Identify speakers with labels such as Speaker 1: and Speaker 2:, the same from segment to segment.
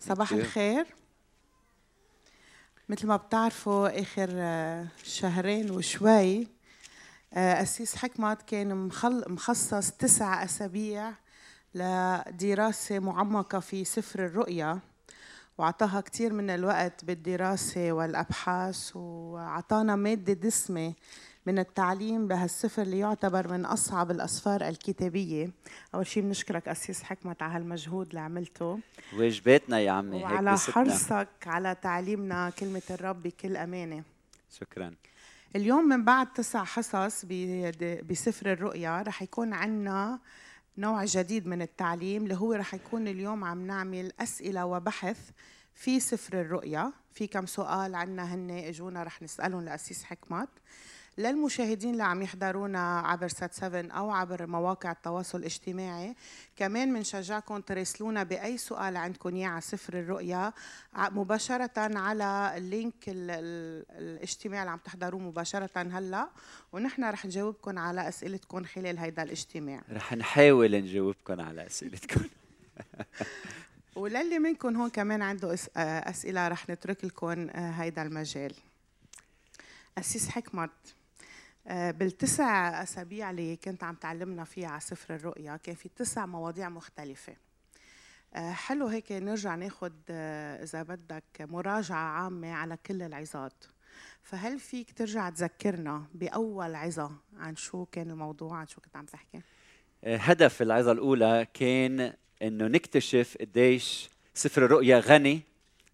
Speaker 1: صباح الخير. مثل ما بتعرفوا آخر آه، شهرين وشوي آه، أسيس حكمت كان مخصص تسع أسابيع لدراسة معمقة في سفر الرؤيا وعطاها كثير من الوقت بالدراسة والأبحاث وعطانا مادة دسمة من التعليم بهالسفر اللي يعتبر من أصعب الأسفار الكتابية. أول شيء بنشكرك أسيس حكمت على هالمجهود اللي عملته.
Speaker 2: واجباتنا يا عمي؟
Speaker 1: وعلى حرصك على تعليمنا كلمة الرب بكل أمانة.
Speaker 2: شكرا.
Speaker 1: اليوم من بعد تسع حصص بسفر الرؤيا رح يكون عنا نوع جديد من التعليم اللي هو رح يكون اليوم عم نعمل أسئلة وبحث في سفر الرؤيا. في كم سؤال عنا هن إجونا رح نسألهم لأسيس حكمت. للمشاهدين اللي عم يحضرونا عبر سات 7 أو عبر مواقع التواصل الاجتماعي. كمان بنشجعكم تراسلونا بأي سؤال عندكم إياه على سفر الرؤيا. مباشرة على اللينك الاجتماعي اللي عم تحضروه مباشرة هلا. ونحن رح نجاوبكم على أسئلتكم خلال هيدا الاجتماع.
Speaker 2: رح نحاول نجاوبكم على أسئلتكم.
Speaker 1: وللي منكم هون كمان عنده أسئلة رح نترك لكم هيدا المجال. أسيس حكمت. آه، بالتسع أسابيع اللي كنت عم تعلمنا فيها على سفر الرؤيا كان في تسع مواضيع مختلفة آه، حلو هيك نرجع ناخد آه، إذا بدك مراجعة عامة على كل العظات فهل فيك ترجع تذكرنا بأول عظة عن شو كان الموضوع عن شو كنت عم تحكي؟
Speaker 2: هدف العظة الأولى كان إنه نكتشف قديش سفر الرؤيا غني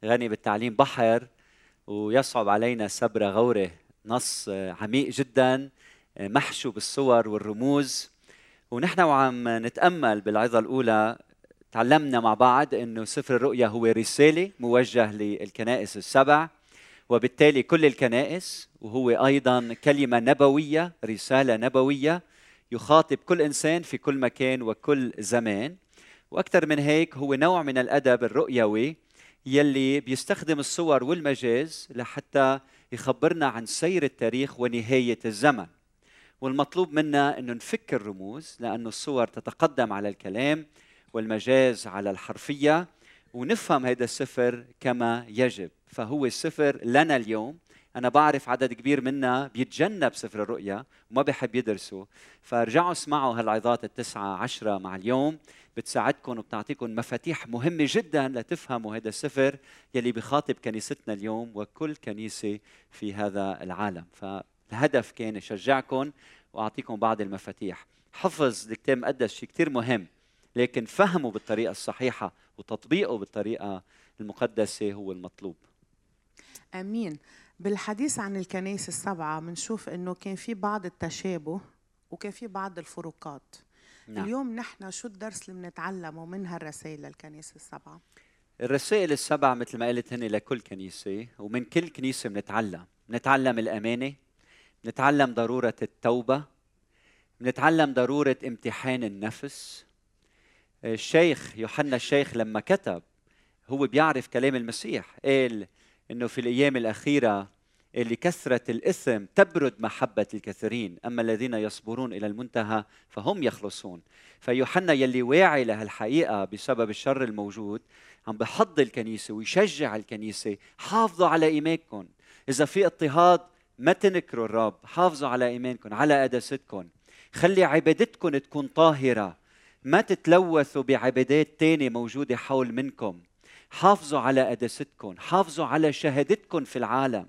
Speaker 2: غني بالتعليم بحر ويصعب علينا سبر غورة نص عميق جدا محشو بالصور والرموز. ونحن وعم نتأمل بالعظة الأولى. تعلمنا مع بعض إنه سفر الرؤيا هو رسالة موجه للكنائس السبع وبالتالي كل الكنائس وهو أيضا كلمة نبوية رسالة نبوية يخاطب كل إنسان في كل مكان وكل زمان. وأكثر من هيك هو نوع من الأدب الرؤيوي يلي بيستخدم الصور والمجاز لحتى يخبرنا عن سير التاريخ ونهاية الزمن. والمطلوب منا أنه نفك الرموز لأن الصور تتقدم على الكلام والمجاز على الحرفية ونفهم هذا السفر كما يجب. فهو السفر لنا اليوم. أنا بعرف عدد كبير منا بيتجنب سفر الرؤيا وما بحب يدرسه. فرجعوا اسمعوا هالعظات التسعة عشرة مع اليوم. بتساعدكم وبتعطيكم مفاتيح مهمة جدا لتفهموا هذا السفر يلي بخاطب كنيستنا اليوم وكل كنيسة في هذا العالم. فالهدف كان يشجعكم وأعطيكم بعض المفاتيح. حفظ الكتاب المقدس شيء كثير مهم لكن فهمه بالطريقة الصحيحة وتطبيقه بالطريقة المقدسة هو المطلوب.
Speaker 1: آمين. بالحديث عن الكنائس السبعة بنشوف إنه كان في بعض التشابه وكان في بعض الفروقات. نعم. اليوم نحن شو الدرس اللي بنتعلمه من هالرسائل للكنيسة السبعة؟
Speaker 2: الرسائل السبعة مثل ما قلت هني لكل كنيسة ومن كل كنيسة بنتعلم بنتعلم الأمانة بنتعلم ضرورة التوبة بنتعلم ضرورة امتحان النفس الشيخ يوحنا الشيخ لما كتب هو بيعرف كلام المسيح قال إنه في الأيام الأخيرة لكثرة الإثم تبرد محبة الكثيرين. أما الذين يصبرون إلى المنتهى فهم يخلصون. فيوحنا يلي واعي لهالحقيقة بسبب الشر الموجود عم بحض الكنيسة ويشجع الكنيسة حافظوا على إيمانكم. إذا في اضطهاد ما تنكروا الرب حافظوا على إيمانكم على قداستكم. خلي عبادتكم تكون طاهرة. ما تتلوثوا بعبادات تانية موجودة حول منكم. حافظوا على قداستكم حافظوا على شهادتكم في العالم.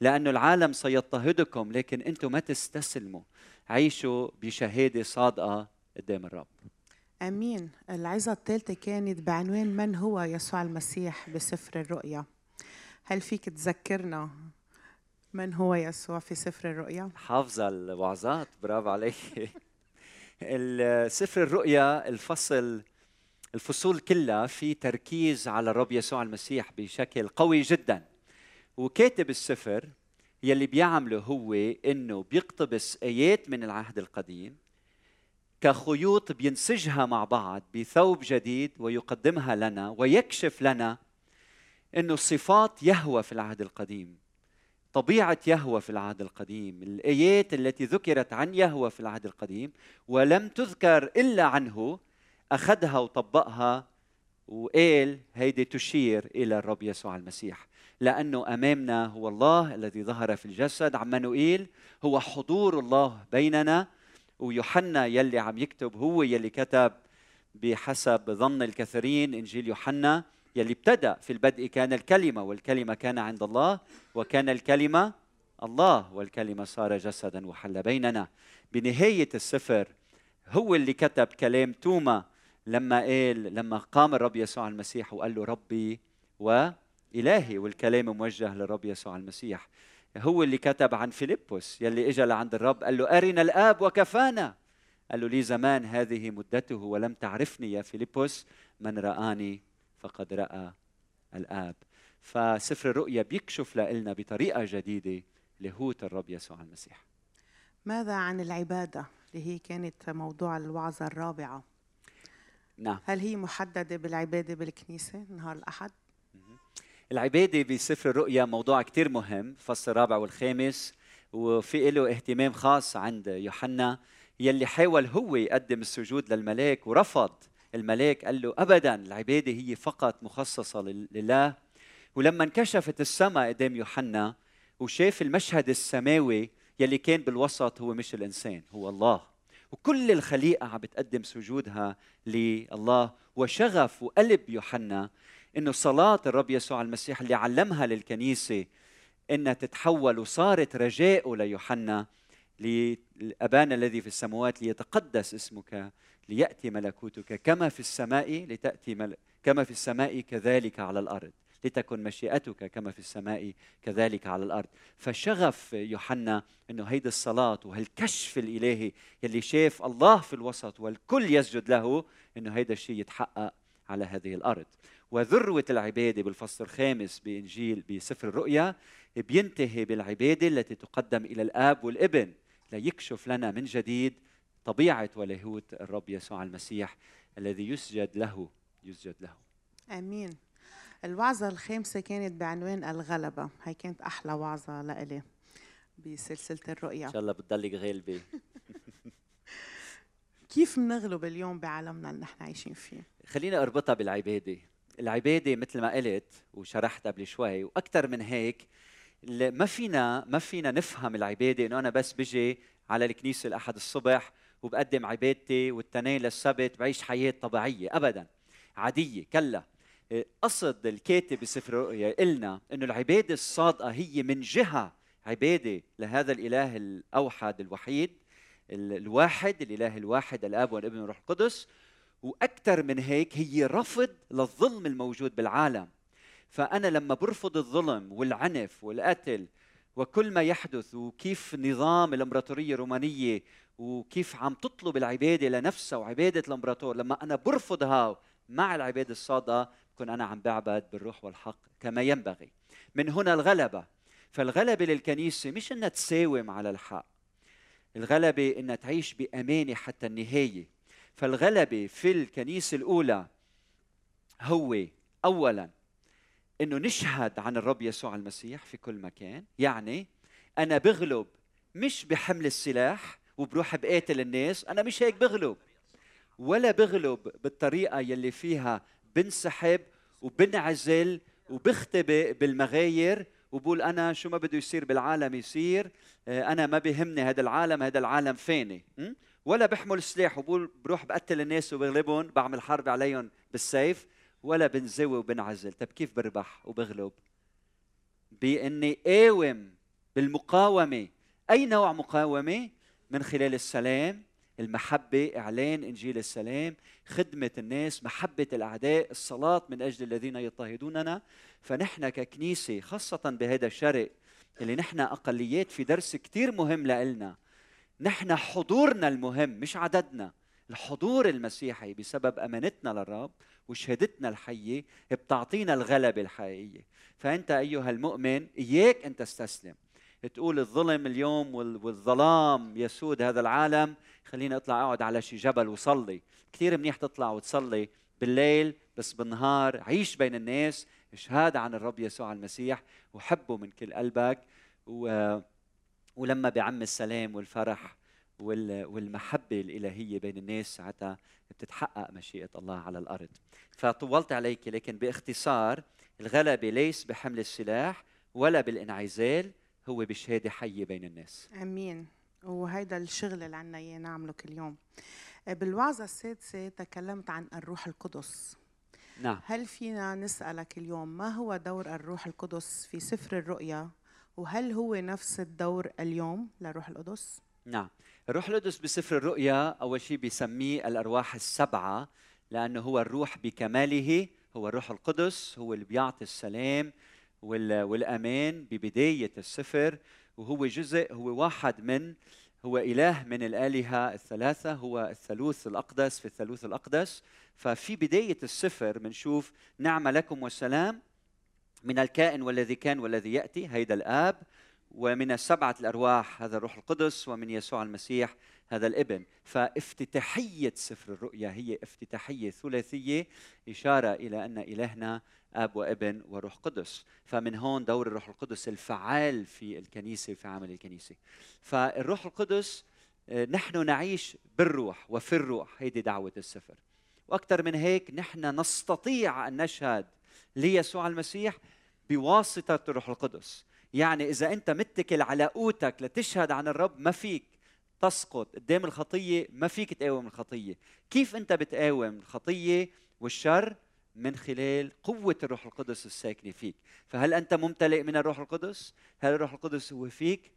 Speaker 2: لأن العالم سيضطهدكم لكن أنتم ما تستسلموا. عيشوا بشهادة صادقة قدام الرب.
Speaker 1: آمين. العظة الثالثة كانت بعنوان من هو يسوع المسيح بسفر الرؤيا. هل فيك تذكرنا من هو يسوع في سفر الرؤيا؟
Speaker 2: حافظة الوعظات برافو عليك. سفر الرؤيا الفصل الفصول كلها في تركيز على الرب يسوع المسيح بشكل قوي جدا. وكاتب السفر يلي بيعمله هو إنه بيقتبس آيات من العهد القديم كخيوط بينسجها مع بعض بثوب جديد ويقدمها لنا ويكشف لنا إنه صفات يهوى في العهد القديم طبيعة يهوى في العهد القديم الآيات التي ذكرت عن يهوى في العهد القديم ولم تذكر إلا عنه أخذها وطبقها وقال هيدي تشير إلى الرب يسوع المسيح. لأنه أمامنا هو الله الذي ظهر في الجسد. عمانوئيل هو حضور الله بيننا ويوحنا يلي عم يكتب هو يلي كتب بحسب ظن الكثيرين إنجيل يوحنا يلي ابتدأ في البدء كان الكلمة والكلمة كان عند الله وكان الكلمة الله والكلمة صار جسدا وحل بيننا. بنهاية السفر هو اللي كتب كلام توما لما قال لما قام الرب يسوع المسيح وقال له ربي وإلهي والكلام موجه للرب يسوع المسيح. هو اللي كتب عن فيلبس يلي اجى لعند الرب قال له أرنا الآب وكفانا. قال له لي زمان هذه مدته ولم تعرفني يا فيلبس من رآني فقد رأى الآب. فسفر الرؤيا بيكشف لنا بطريقة جديدة لاهوت الرب يسوع المسيح.
Speaker 1: ماذا عن العبادة؟ اللي هي كانت موضوع الوعظة الرابعة.
Speaker 2: نعم.
Speaker 1: هل هي محددة بالعبادة بالكنيسة؟ نهار الأحد؟
Speaker 2: العبادة بسفر الرؤيا موضوع كتير مهم الفصل الرابع والخامس. وفي له اهتمام خاص عند يوحنا يلي حاول هو يقدم السجود للملاك ورفض الملاك قال له ابدا العبادة هي فقط مخصصة لله. ولما انكشفت السماء قدام يوحنا وشاف المشهد السماوي يلي كان بالوسط هو مش الإنسان هو الله. وكل الخليقة عم بتقدم سجودها لله. وشغف وقلب يوحنا إنه صلاة الرب يسوع المسيح اللي علمها للكنيسة إنها تتحول وصارت رجاء ليوحنا لأبانا الذي في السماوات ليتقدس اسمك ليأتي ملكوتك كما في السماء لتأتي مل... كما في السماء كذلك على الأرض لتكن مشيئتك كما في السماء كذلك على الأرض. فشغف يوحنا إنه هيدي الصلاة وهالكشف الإلهي يلي شاف الله في الوسط والكل يسجد له إنه هيدا الشيء يتحقق على هذه الأرض. وذروة العباده بالفصل الخامس بإنجيل بسفر الرؤيا بينتهي بالعباده التي تقدم إلى الآب والابن ليكشف لنا من جديد طبيعة ولاهوت الرب يسوع المسيح الذي يسجد له يسجد له.
Speaker 1: آمين. الوعظة الخامسة كانت بعنوان الغلبة. هي كانت أحلى وعظة لإلي بسلسلة الرؤيا.
Speaker 2: إن شاء الله بتضلك غالبة.
Speaker 1: كيف بنغلب اليوم بعالمنا اللي نحن عايشين فيه؟
Speaker 2: خلينا أربطها بالعبادة. العبادة مثل ما قلت وشرحت قبل شوي وأكثر من هيك ما فينا ما فينا نفهم العبادة إنه أنا بس بجي على الكنيسة الأحد الصبح وبقدم عبادتي والتنين للسبت بعيش حياة طبيعية ابدا عادية كلا قصد الكاتب بسفر الرؤيا قلنا إنه العبادة الصادقة هي من جهة عبادة لهذا الإله الأوحد الوحيد الواحد الإله الواحد الأب والابن والروح القدس. وأكثر من هيك هي رفض للظلم الموجود بالعالم. فأنا لما برفض الظلم والعنف والقتل وكل ما يحدث وكيف نظام الإمبراطورية الرومانية وكيف عم تطلب العبادة لنفسها وعبادة الإمبراطور لما أنا برفضها مع العبادة الصادقة بكون أنا عم بعبد بالروح والحق كما ينبغي. من هنا الغلبة. فالغلبة للكنيسة مش إنها تساوم على الحق. الغلبة إنها تعيش بأمانة حتى النهاية. فالغلبة في الكنيسة الأولى هو اولا إنه نشهد عن الرب يسوع المسيح في كل مكان يعني أنا بغلب مش بحمل السلاح وبروح بقاتل الناس أنا مش هيك بغلب ولا بغلب بالطريقة يلي فيها بنسحب وبنعزل وبختبئ بالمغاير وبقول أنا شو ما بده يصير بالعالم يصير آه، أنا ما بيهمني هذا العالم هذا العالم فاني ولا بحمل سلاح وبقول بروح بقتل الناس وبغلبهم بعمل حرب عليهم بالسيف ولا بنزوي وبنعزل. طيب كيف بربح وبغلب؟ بإني قاوم بالمقاومة. أي نوع مقاومة؟ من خلال السلام المحبة إعلان إنجيل السلام خدمة الناس محبة الأعداء الصلاة من أجل الذين يضطهدوننا. فنحن ككنيسة خاصة بهذا الشرق اللي نحن أقليات في درس كتير مهم لإلنا. نحن حضورنا المهم مش عددنا. الحضور المسيحي بسبب أمانتنا للرب وشهادتنا الحية بتعطينا الغلبه الحقيقيه فأنت أيها المؤمن إياك أن تستسلم. تقول الظلم اليوم والظلام يسود هذا العالم. خليني أطلع أقعد على شي جبل وصلي. كثير منيح تطلع وتصلي بالليل بس بالنهار. عيش بين الناس. اشهاد عن الرب يسوع المسيح وحبه من كل قلبك. و ولما بعم السلام والفرح وال- والمحبة الإلهية بين الناس ساعتها بتتحقق مشيئة الله على الأرض. فطولت عليك لكن باختصار الغلبة ليس بحمل السلاح ولا بالانعزال هو بشهادة حية بين الناس.
Speaker 1: آمين. وهيدا الشغل اللي عنا إياه نعمله كل يوم. بالوعظة السادسة تكلمت عن الروح القدس.
Speaker 2: نعم.
Speaker 1: هل فينا نسألك اليوم ما هو دور الروح القدس في سفر الرؤيا وهل هو نفس الدور اليوم للروح القدس؟
Speaker 2: نعم. الروح القدس بسفر الرؤيا أول شيء بيسميه الأرواح السبعة لأنه هو الروح بكماله هو الروح القدس هو اللي بيعطي السلام وال- والأمان ببداية السفر وهو جزء هو واحد من هو إله من الآلهة الثلاثة هو الثالوث الأقدس في الثالوث الأقدس. ففي بداية السفر بنشوف نعم لكم والسلام من الكائن والذي كان والذي يأتي هيدا الآب ومن السبعة الأرواح هذا الروح القدس ومن يسوع المسيح هذا الإبن. فافتتاحية سفر الرؤيا هي افتتاحية ثلاثية إشارة إلى أن إلهنا أب وإبن وروح قدس. فمن هون دور الروح القدس الفعال في الكنيسة في عمل الكنيسة. فالروح القدس آه، نحن نعيش بالروح وفي الروح. هيدي دعوة السفر. وأكثر من هيك نحن نستطيع أن نشهد ليسوع المسيح بواسطة الروح القدس. يعني إذا أنت متكل على قوتك لتشهد عن الرب ما فيك تسقط. قدام الخطية ما فيك تقاوم الخطية. كيف أنت بتقاوم الخطية والشر؟ من خلال قوة الروح القدس الساكنة فيك. فهل أنت ممتلئ من الروح القدس؟ هل الروح القدس هو فيك؟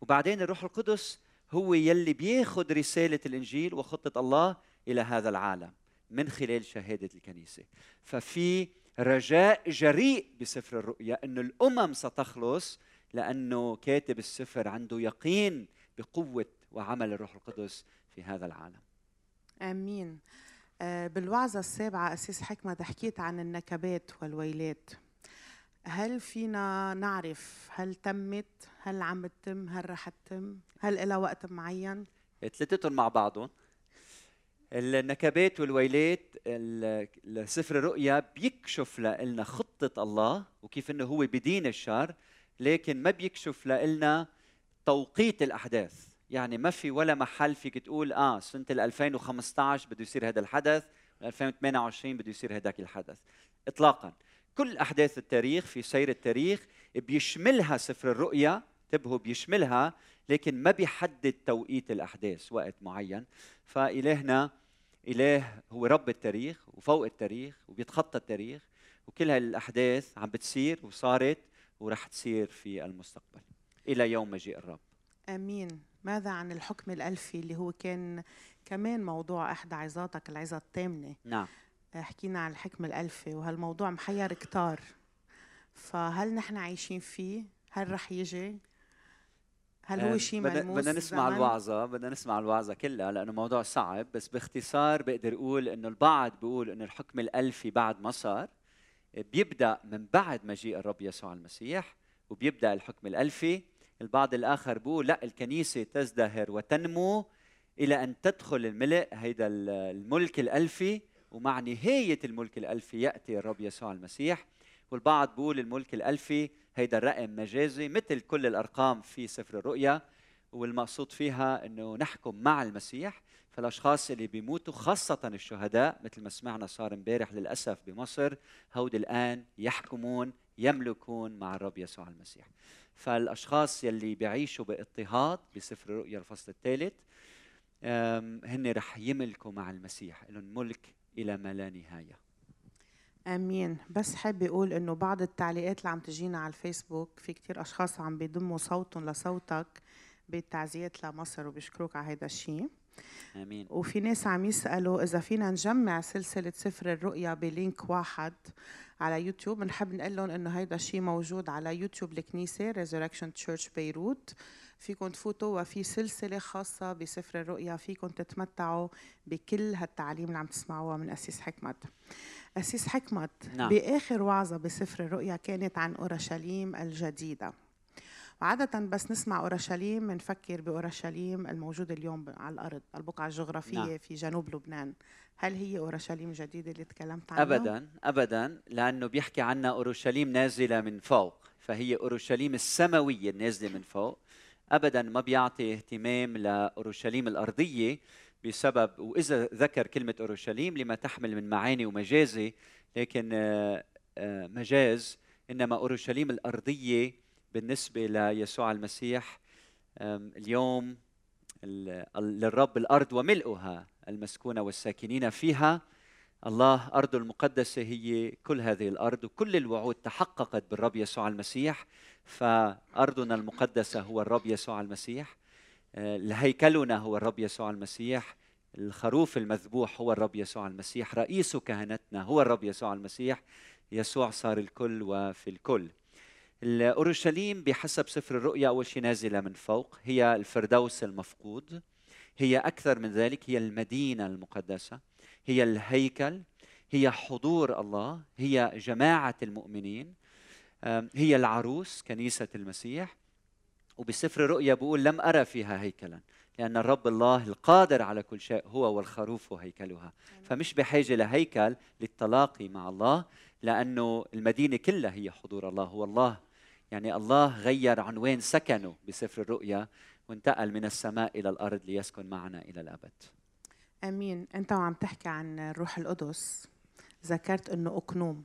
Speaker 2: وبعدين الروح القدس هو يلي بياخد رسالة الإنجيل وخطة الله إلى هذا العالم. من خلال شهادة الكنيسة. ففي رجاء جريء بسفر الرؤيا أن الأمم ستخلص لأنه كاتب السفر عنده يقين بقوة وعمل الروح القدس في هذا العالم.
Speaker 1: آمين. آه، بالوعظة السابعة أسيس حكمة حكيت عن النكبات والويلات. هل فينا نعرف هل تمت؟ هل عم تتم؟ هل رح تتم؟ هل لها وقت معين؟
Speaker 2: ثلاثتهم مع بعضهم. النكبات والويلات ال- سفر الرؤيا بيكشف لنا خطة الله وكيف إنه هو بدين الشر لكن ما بيكشف لنا توقيت الأحداث. يعني ما في ولا محل فيك تقول آه سنة ال 2015 بده يصير هذا الحدث 2028 بده يصير هذاك الحدث. اطلاقا. كل أحداث التاريخ في سير التاريخ بيشملها سفر الرؤيا انتبهوا بيشملها لكن ما بيحدد توقيت الأحداث وقت معين. فإلهنا إله هو رب التاريخ وفوق التاريخ وبيتخطى التاريخ وكل هالأحداث عم بتصير وصارت ورح تصير في المستقبل. إلى يوم مجيء الرب.
Speaker 1: آمين. ماذا عن الحكم الألفي اللي هو كان كمان موضوع إحدى عظاتك العظة الثامنة؟
Speaker 2: نعم.
Speaker 1: حكينا عن الحكم الألفي وهالموضوع محير كتار. فهل نحن عايشين فيه؟ هل رح يجي؟ هل هو
Speaker 2: آه،
Speaker 1: شيء
Speaker 2: بدنا-
Speaker 1: ملموس
Speaker 2: بدنا نسمع؟ الوعظة بدنا نسمع الوعظة كلها لأنه موضوع صعب بس باختصار بقدر أقول إنه البعض بيقول إنه الحكم الألفي بعد ما صار بيبدأ من بعد مجيء الرب يسوع المسيح وبيبدأ الحكم الألفي البعض الآخر بيقول لا الكنيسة تزدهر وتنمو إلى أن تدخل الملء هيدا ال- الملك الألفي ومع نهاية الملك الألفي يأتي الرب يسوع المسيح والبعض بيقول الملك الألفي هيدا الرقم مجازي مثل كل الأرقام في سفر الرؤيا والمقصود فيها إنه نحكم مع المسيح فالأشخاص اللي بيموتوا خاصة الشهداء مثل ما سمعنا صار امبارح للأسف بمصر هود الآن يحكمون يملكون مع الرب يسوع المسيح. فالأشخاص يلي بيعيشوا بإضطهاد بسفر الرؤيا الفصل الثالث هن رح يملكوا مع المسيح لهم ملك إلى ما لا نهاية.
Speaker 1: آمين. بس حابة أقول إنه بعض التعليقات اللي عم تجينا على الفيسبوك في كتير أشخاص عم بيضموا صوتهم لصوتك بالتعزيات لمصر وبيشكروك على هذا الشيء
Speaker 2: آمين.
Speaker 1: وفي ناس عم يسألوا إذا فينا نجمع سلسلة سفر الرؤيا بلينك واحد على يوتيوب. بنحب نقول لهم إنه هيدا الشيء موجود على يوتيوب الكنيسة Resurrection Church بيروت فيكم تفوتوا وفي سلسلة خاصة بسفر الرؤيا فيكم تتمتعوا بكل هالتعليم اللي عم تسمعوها من أسيس حكمت. أسيس حكمت
Speaker 2: نعم.
Speaker 1: بآخر وعظة بسفر الرؤيا كانت عن أورشليم الجديدة وعادة بس نسمع أورشليم بنفكر بأورشليم الموجودة اليوم على الأرض البقعة الجغرافية نعم. في جنوب لبنان هل هي أورشليم جديدة اللي تكلمت عنها؟
Speaker 2: أبدا أبدا لأنه بيحكي عنها أورشليم نازلة من فوق فهي أورشليم السماوية النازلة من فوق أبدا ما بيعطي اهتمام لأورشليم الأرضية بسبب وإذا ذكر كلمة أورشليم لما تحمل من معاني ومجازي لكن آه، آه، مجاز إنما أورشليم الأرضية بالنسبة ليسوع المسيح اليوم للرب الأرض وملؤها المسكونة والساكنين فيها. الله أرض المقدسة هي كل هذه الأرض وكل الوعود تحققت بالرب يسوع المسيح. فأرضنا المقدسة هو الرب يسوع المسيح. آه، هيكلنا هو الرب يسوع المسيح. الخروف المذبوح هو الرب يسوع المسيح. رئيس كهنتنا هو الرب يسوع المسيح. يسوع صار الكل وفي الكل. اورشليم بحسب سفر الرؤيا أول شيء نازلة من فوق. هي الفردوس المفقود. هي أكثر من ذلك. هي المدينة المقدسة. هي الهيكل. هي حضور الله. هي جماعة المؤمنين. هي العروس كنيسة المسيح. وبسفر الرؤيا بيقول لم أرى فيها هيكلا لأن الرب الله القادر على كل شيء هو والخروف هيكلها. فمش بحاجة لهيكل للتلاقي مع الله لأنه المدينة كلها هي حضور الله. هو الله يعني الله غير عنوان سكنه بسفر الرؤيا وانتقل من السماء إلى الأرض ليسكن معنا إلى الأبد.
Speaker 1: أمين. أنت وعم تحكي عن الروح القدس. ذكرت أنه أقنوم.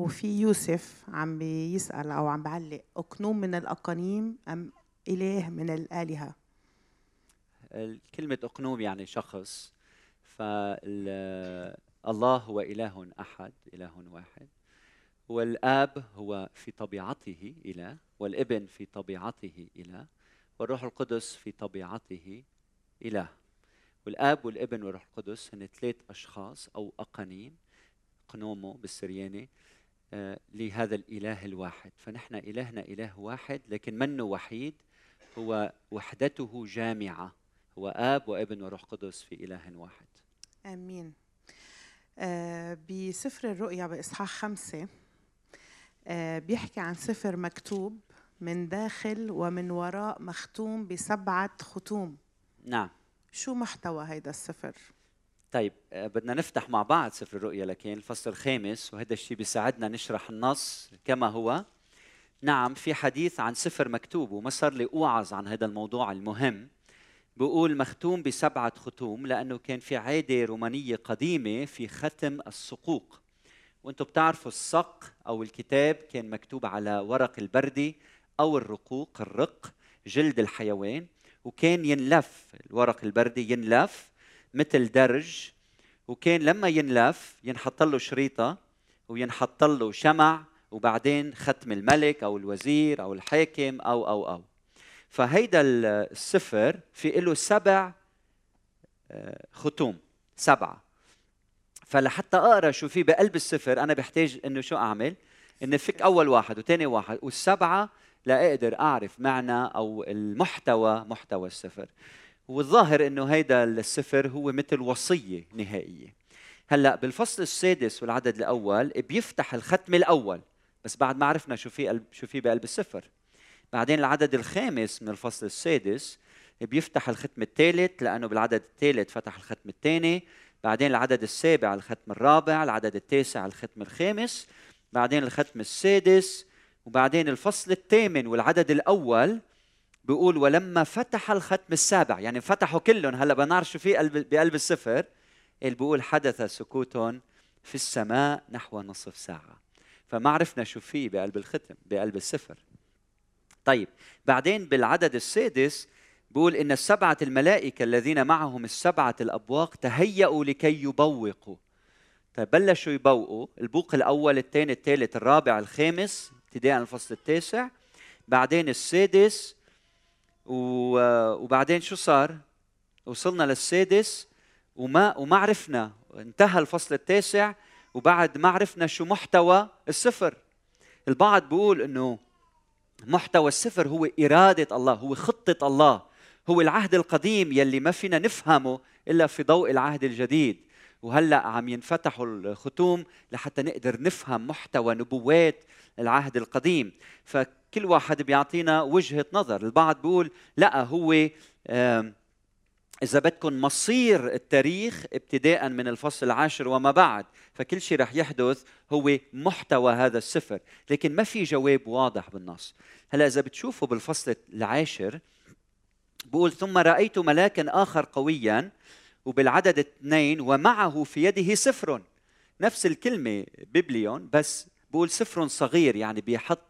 Speaker 1: وفي يوسف عم بيسأل أو عم بعلق أقنوم من الأقانيم أم إله من الآلهة؟
Speaker 2: كلمة أقنوم يعني شخص فالله هو إله أحد إله واحد. والآب هو في طبيعته إله والابن في طبيعته إله والروح القدس في طبيعته إله. والآب والابن والروح القدس هن ثلاث أشخاص أو أقانيم قنومو بالسرياني. لهذا الإله الواحد. فنحن إلهنا إله واحد لكن منه وحيد؟ هو وحدته جامعة. هو آب وابن وروح قدس في إله واحد.
Speaker 1: آمين. آه بسفر الرؤيا بإصحاح خمسة آه بيحكي عن سفر مكتوب من داخل ومن وراء مختوم بسبعة ختوم.
Speaker 2: نعم.
Speaker 1: شو محتوى هيدا السفر؟
Speaker 2: طيب آه بدنا نفتح مع بعض سفر الرؤيا لكن الفصل الخامس وهذا الشيء بيساعدنا نشرح النص كما هو. نعم في حديث عن سفر مكتوب وما صار لي أوعظ عن هذا الموضوع المهم. بقول مختوم بسبعة ختوم لأنه كان في عادة رومانية قديمة في ختم الصقوق وأنتم بتعرفوا الصق أو الكتاب كان مكتوب على ورق البردي أو الرقوق الرق جلد الحيوان وكان ينلف الورق البردي ينلف مثل درج وكان لما ينلف ينحط له شريطة وينحط له شمع وبعدين ختم الملك أو الوزير أو الحاكم أو أو أو. فهيدا السفر في له سبع آه، ختوم سبعة. فلحتى أقرأ شو في بقلب السفر أنا بحتاج إنه شو أعمل؟ اني فك أول واحد وثاني واحد والسبعة لاقدر أعرف معنى أو المحتوى محتوى السفر والظاهر إنه هيدا السفر هو مثل وصية نهائية. هلأ بالفصل السادس والعدد الأول بيفتح الختم الأول بس بعد ما عرفنا شو في شو في بقلب السفر. بعدين العدد الخامس من الفصل السادس بيفتح الختم الثالث لأنه بالعدد الثالث فتح الختم الثاني. بعدين العدد السابع الختم الرابع العدد التاسع الختم الخامس. بعدين الختم السادس وبعدين الفصل الثامن والعدد الأول بيقول ولما فتح الختم السابع يعني فتحوا كلهم هلأ بنعرف شو في قلب بقلب السفر اللي بيقول حدث سكوت في السماء نحو نصف ساعة. فما عرفنا شو في بقلب الختم بقلب السفر. طيب بعدين بالعدد السادس بيقول إن السبعة الملائكة الذين معهم السبعة الأبواق تهيأوا لكي يبوقوا. طيب بلشوا يبوقوا البوق الأول الثاني الثالث الرابع الخامس ابتداء الفصل التاسع. بعدين السادس وبعدين شو صار؟ وصلنا للسادس وما وما عرفنا انتهى الفصل التاسع وبعد ما عرفنا شو محتوى السفر. البعض بيقول إنه محتوى السفر هو إرادة الله هو خطة الله هو العهد القديم يلي ما فينا نفهمه إلا في ضوء العهد الجديد. وهلأ عم ينفتحوا الختوم لحتى نقدر نفهم محتوى نبوات العهد القديم. كل واحد بيعطينا وجهة نظر. البعض بيقول لا هو إذا بدكم مصير التاريخ ابتداء من الفصل العاشر وما بعد فكل شيء رح يحدث هو محتوى هذا السفر. لكن ما في جواب واضح بالنص. هلا إذا بتشوفوا بالفصل العاشر بقول ثم رأيت ملاكا آخر قويا وبالعدد اثنين ومعه في يده سفر. نفس الكلمة بيبليون بس بقول سفر صغير يعني بيحط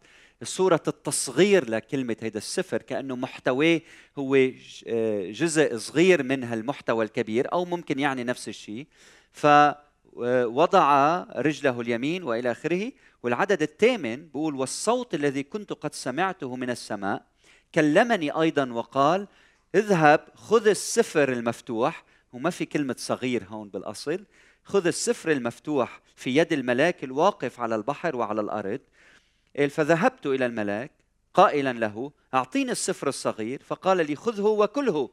Speaker 2: صورة التصغير لكلمة هذا السفر كأنه محتواه هو آه، جزء صغير من هالمحتوى الكبير أو ممكن يعني نفس الشيء. فوضع رجله اليمين وإلى آخره والعدد الثامن بقول والصوت الذي كنت قد سمعته من السماء كلمني أيضا وقال اذهب خذ السفر المفتوح. وما في كلمة صغير هون بالأصل. خذ السفر المفتوح في يد الملاك الواقف على البحر وعلى الأرض فذهبت إلى الملاك قائلا له أعطيني السفر الصغير. فقال لي خذه وكله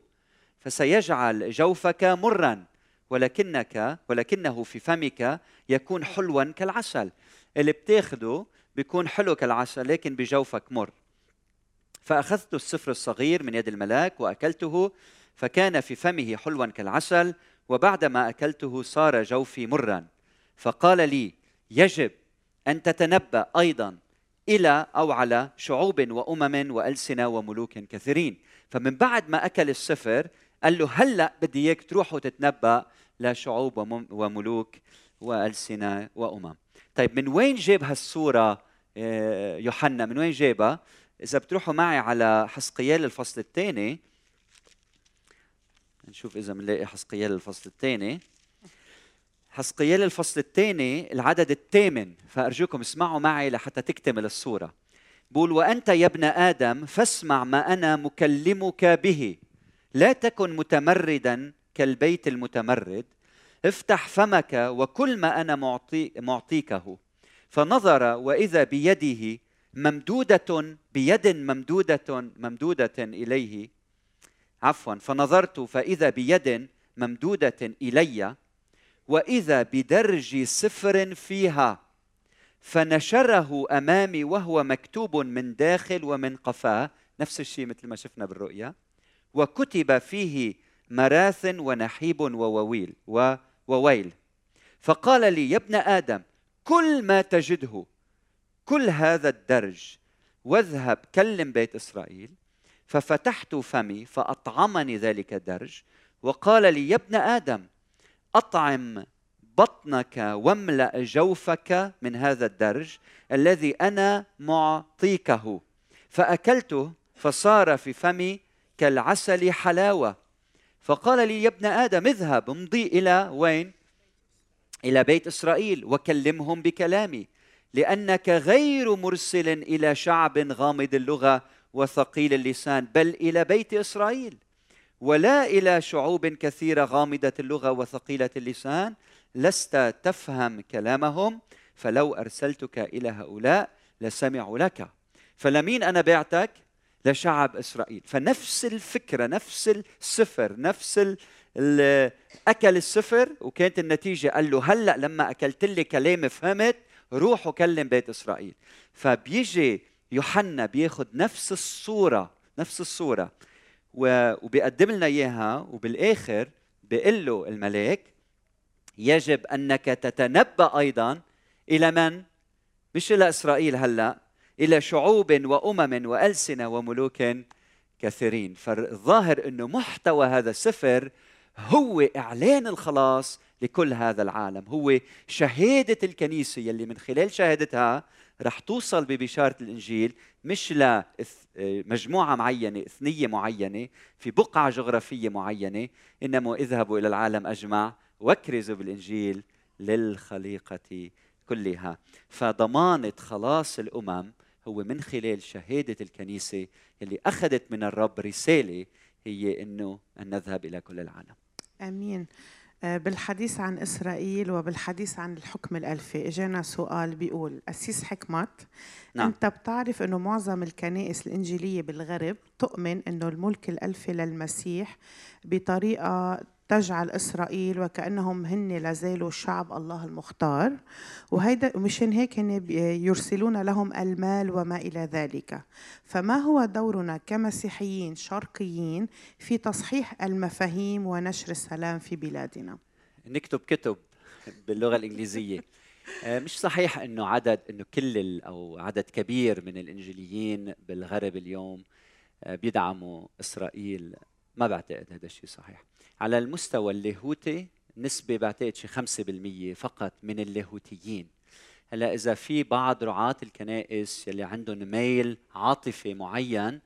Speaker 2: فسيجعل جوفك مرا ولكنك ولكنه في فمك يكون حلوا كالعسل. اللي بتاخده بيكون حلو كالعسل لكن بجوفك مر. فأخذت السفر الصغير من يد الملاك وأكلته فكان في فمه حلوا كالعسل وبعدما أكلته صار جوفي مرا. فقال لي يجب أن تتنبأ أيضا إلى أو على شعوب وأمم وألسنة وملوك كثيرين. فمن بعد ما أكل السفر قال له هلأ بدي إياك تروح وتتنبأ لشعوب وملوك وألسنة وأمم. طيب من وين جاب هالصورة آه، يوحنا؟ من وين جابها؟ إذا بتروحوا معي على حسقيال الفصل الثاني. نشوف إذا بنلاقي حسقيال الفصل الثاني. حسقيال الفصل الثاني العدد الثامن. فأرجوكم اسمعوا معي لحتى تكتمل الصورة. بقول وأنت يا ابن آدم فاسمع ما أنا مكلمك به. لا تكن متمردا كالبيت المتمرد. افتح فمك وكل ما أنا معطي معطيكه. فنظر وإذا بيده ممدودة بيد ممدودة ممدودة إليه. عفوا فنظرت فإذا بيد ممدودة إلي. وإذا بدرج سفر فيها فنشره أمامي وهو مكتوب من داخل ومن قفاه نفس الشيء مثل ما شفنا بالرؤيا وكتب فيه مراث ونحيب ووويل وويل. فقال لي يا ابن آدم كل ما تجده كل هذا الدرج واذهب كلم بيت إسرائيل. ففتحت فمي فأطعمني ذلك الدرج وقال لي يا ابن آدم أطعم بطنك واملأ جوفك من هذا الدرج الذي أنا معطيكه. فأكلته فصار في فمي كالعسل حلاوة. فقال لي يا ابن آدم اذهب امضي إلى وين؟ إلى بيت إسرائيل وكلمهم بكلامي لأنك غير مرسل إلى شعب غامض اللغة وثقيل اللسان بل إلى بيت إسرائيل. ولا إلى شعوب كثيرة غامضة اللغة وثقيلة اللسان لست تفهم كلامهم فلو أرسلتك إلى هؤلاء لسمعوا لك. فلمين أنا بعتك؟ لشعب إسرائيل. فنفس الفكرة نفس السفر نفس أكل السفر وكانت النتيجة قال له هلأ لما أكلت لي كلام فهمت روح وكلم بيت إسرائيل. فبيجي يوحنا بياخذ نفس الصورة نفس الصورة. وبيقدم لنا إياها وبالآخر بيقول له الملاك يجب أنك تتنبأ أيضا إلى من؟ مش إلى إسرائيل هلأ إلى شعوب وأمم وألسنة وملوك كثيرين فالظاهر إنه محتوى هذا السفر هو إعلان الخلاص لكل هذا العالم هو شهادة الكنيسة يلي من خلال شهادتها رح توصل ببشارة الإنجيل مش لمجموعه معينة إثنية معينة في بقعة جغرافية معينة إنما اذهبوا إلى العالم أجمع واكرزوا بالإنجيل للخليقة كلها. فضمانة خلاص الأمم هو من خلال شهادة الكنيسة اللي أخذت من الرب رسالة هي إنه أن نذهب إلى كل العالم.
Speaker 1: آمين. آه، بالحديث عن إسرائيل وبالحديث عن الحكم الألفي إجانا سؤال بيقول أسيس حكمت نعم. أنت بتعرف أنه معظم الكنائس الإنجيلية بالغرب تؤمن أنه الملك الألفي للمسيح بطريقة تجعل إسرائيل وكأنهم هن لازالوا شعب الله المختار. وهيدا مشان هيك هن يرسلون لهم المال وما إلى ذلك. فما هو دورنا كمسيحيين شرقيين في تصحيح المفاهيم ونشر السلام في بلادنا؟
Speaker 2: نكتب كتب باللغة الإنجليزية. آه، مش صحيح إنه عدد إنه كل أو عدد كبير من الإنجيليين بالغرب اليوم آه، بيدعموا إسرائيل. ما بعتقد هذا الشيء صحيح. على المستوى اللاهوتي نسبة بعتقد شي 5% فقط من اللاهوتيين. هلا إذا في بعض رعاة الكنائس يلي عندهم ميل عاطفي معين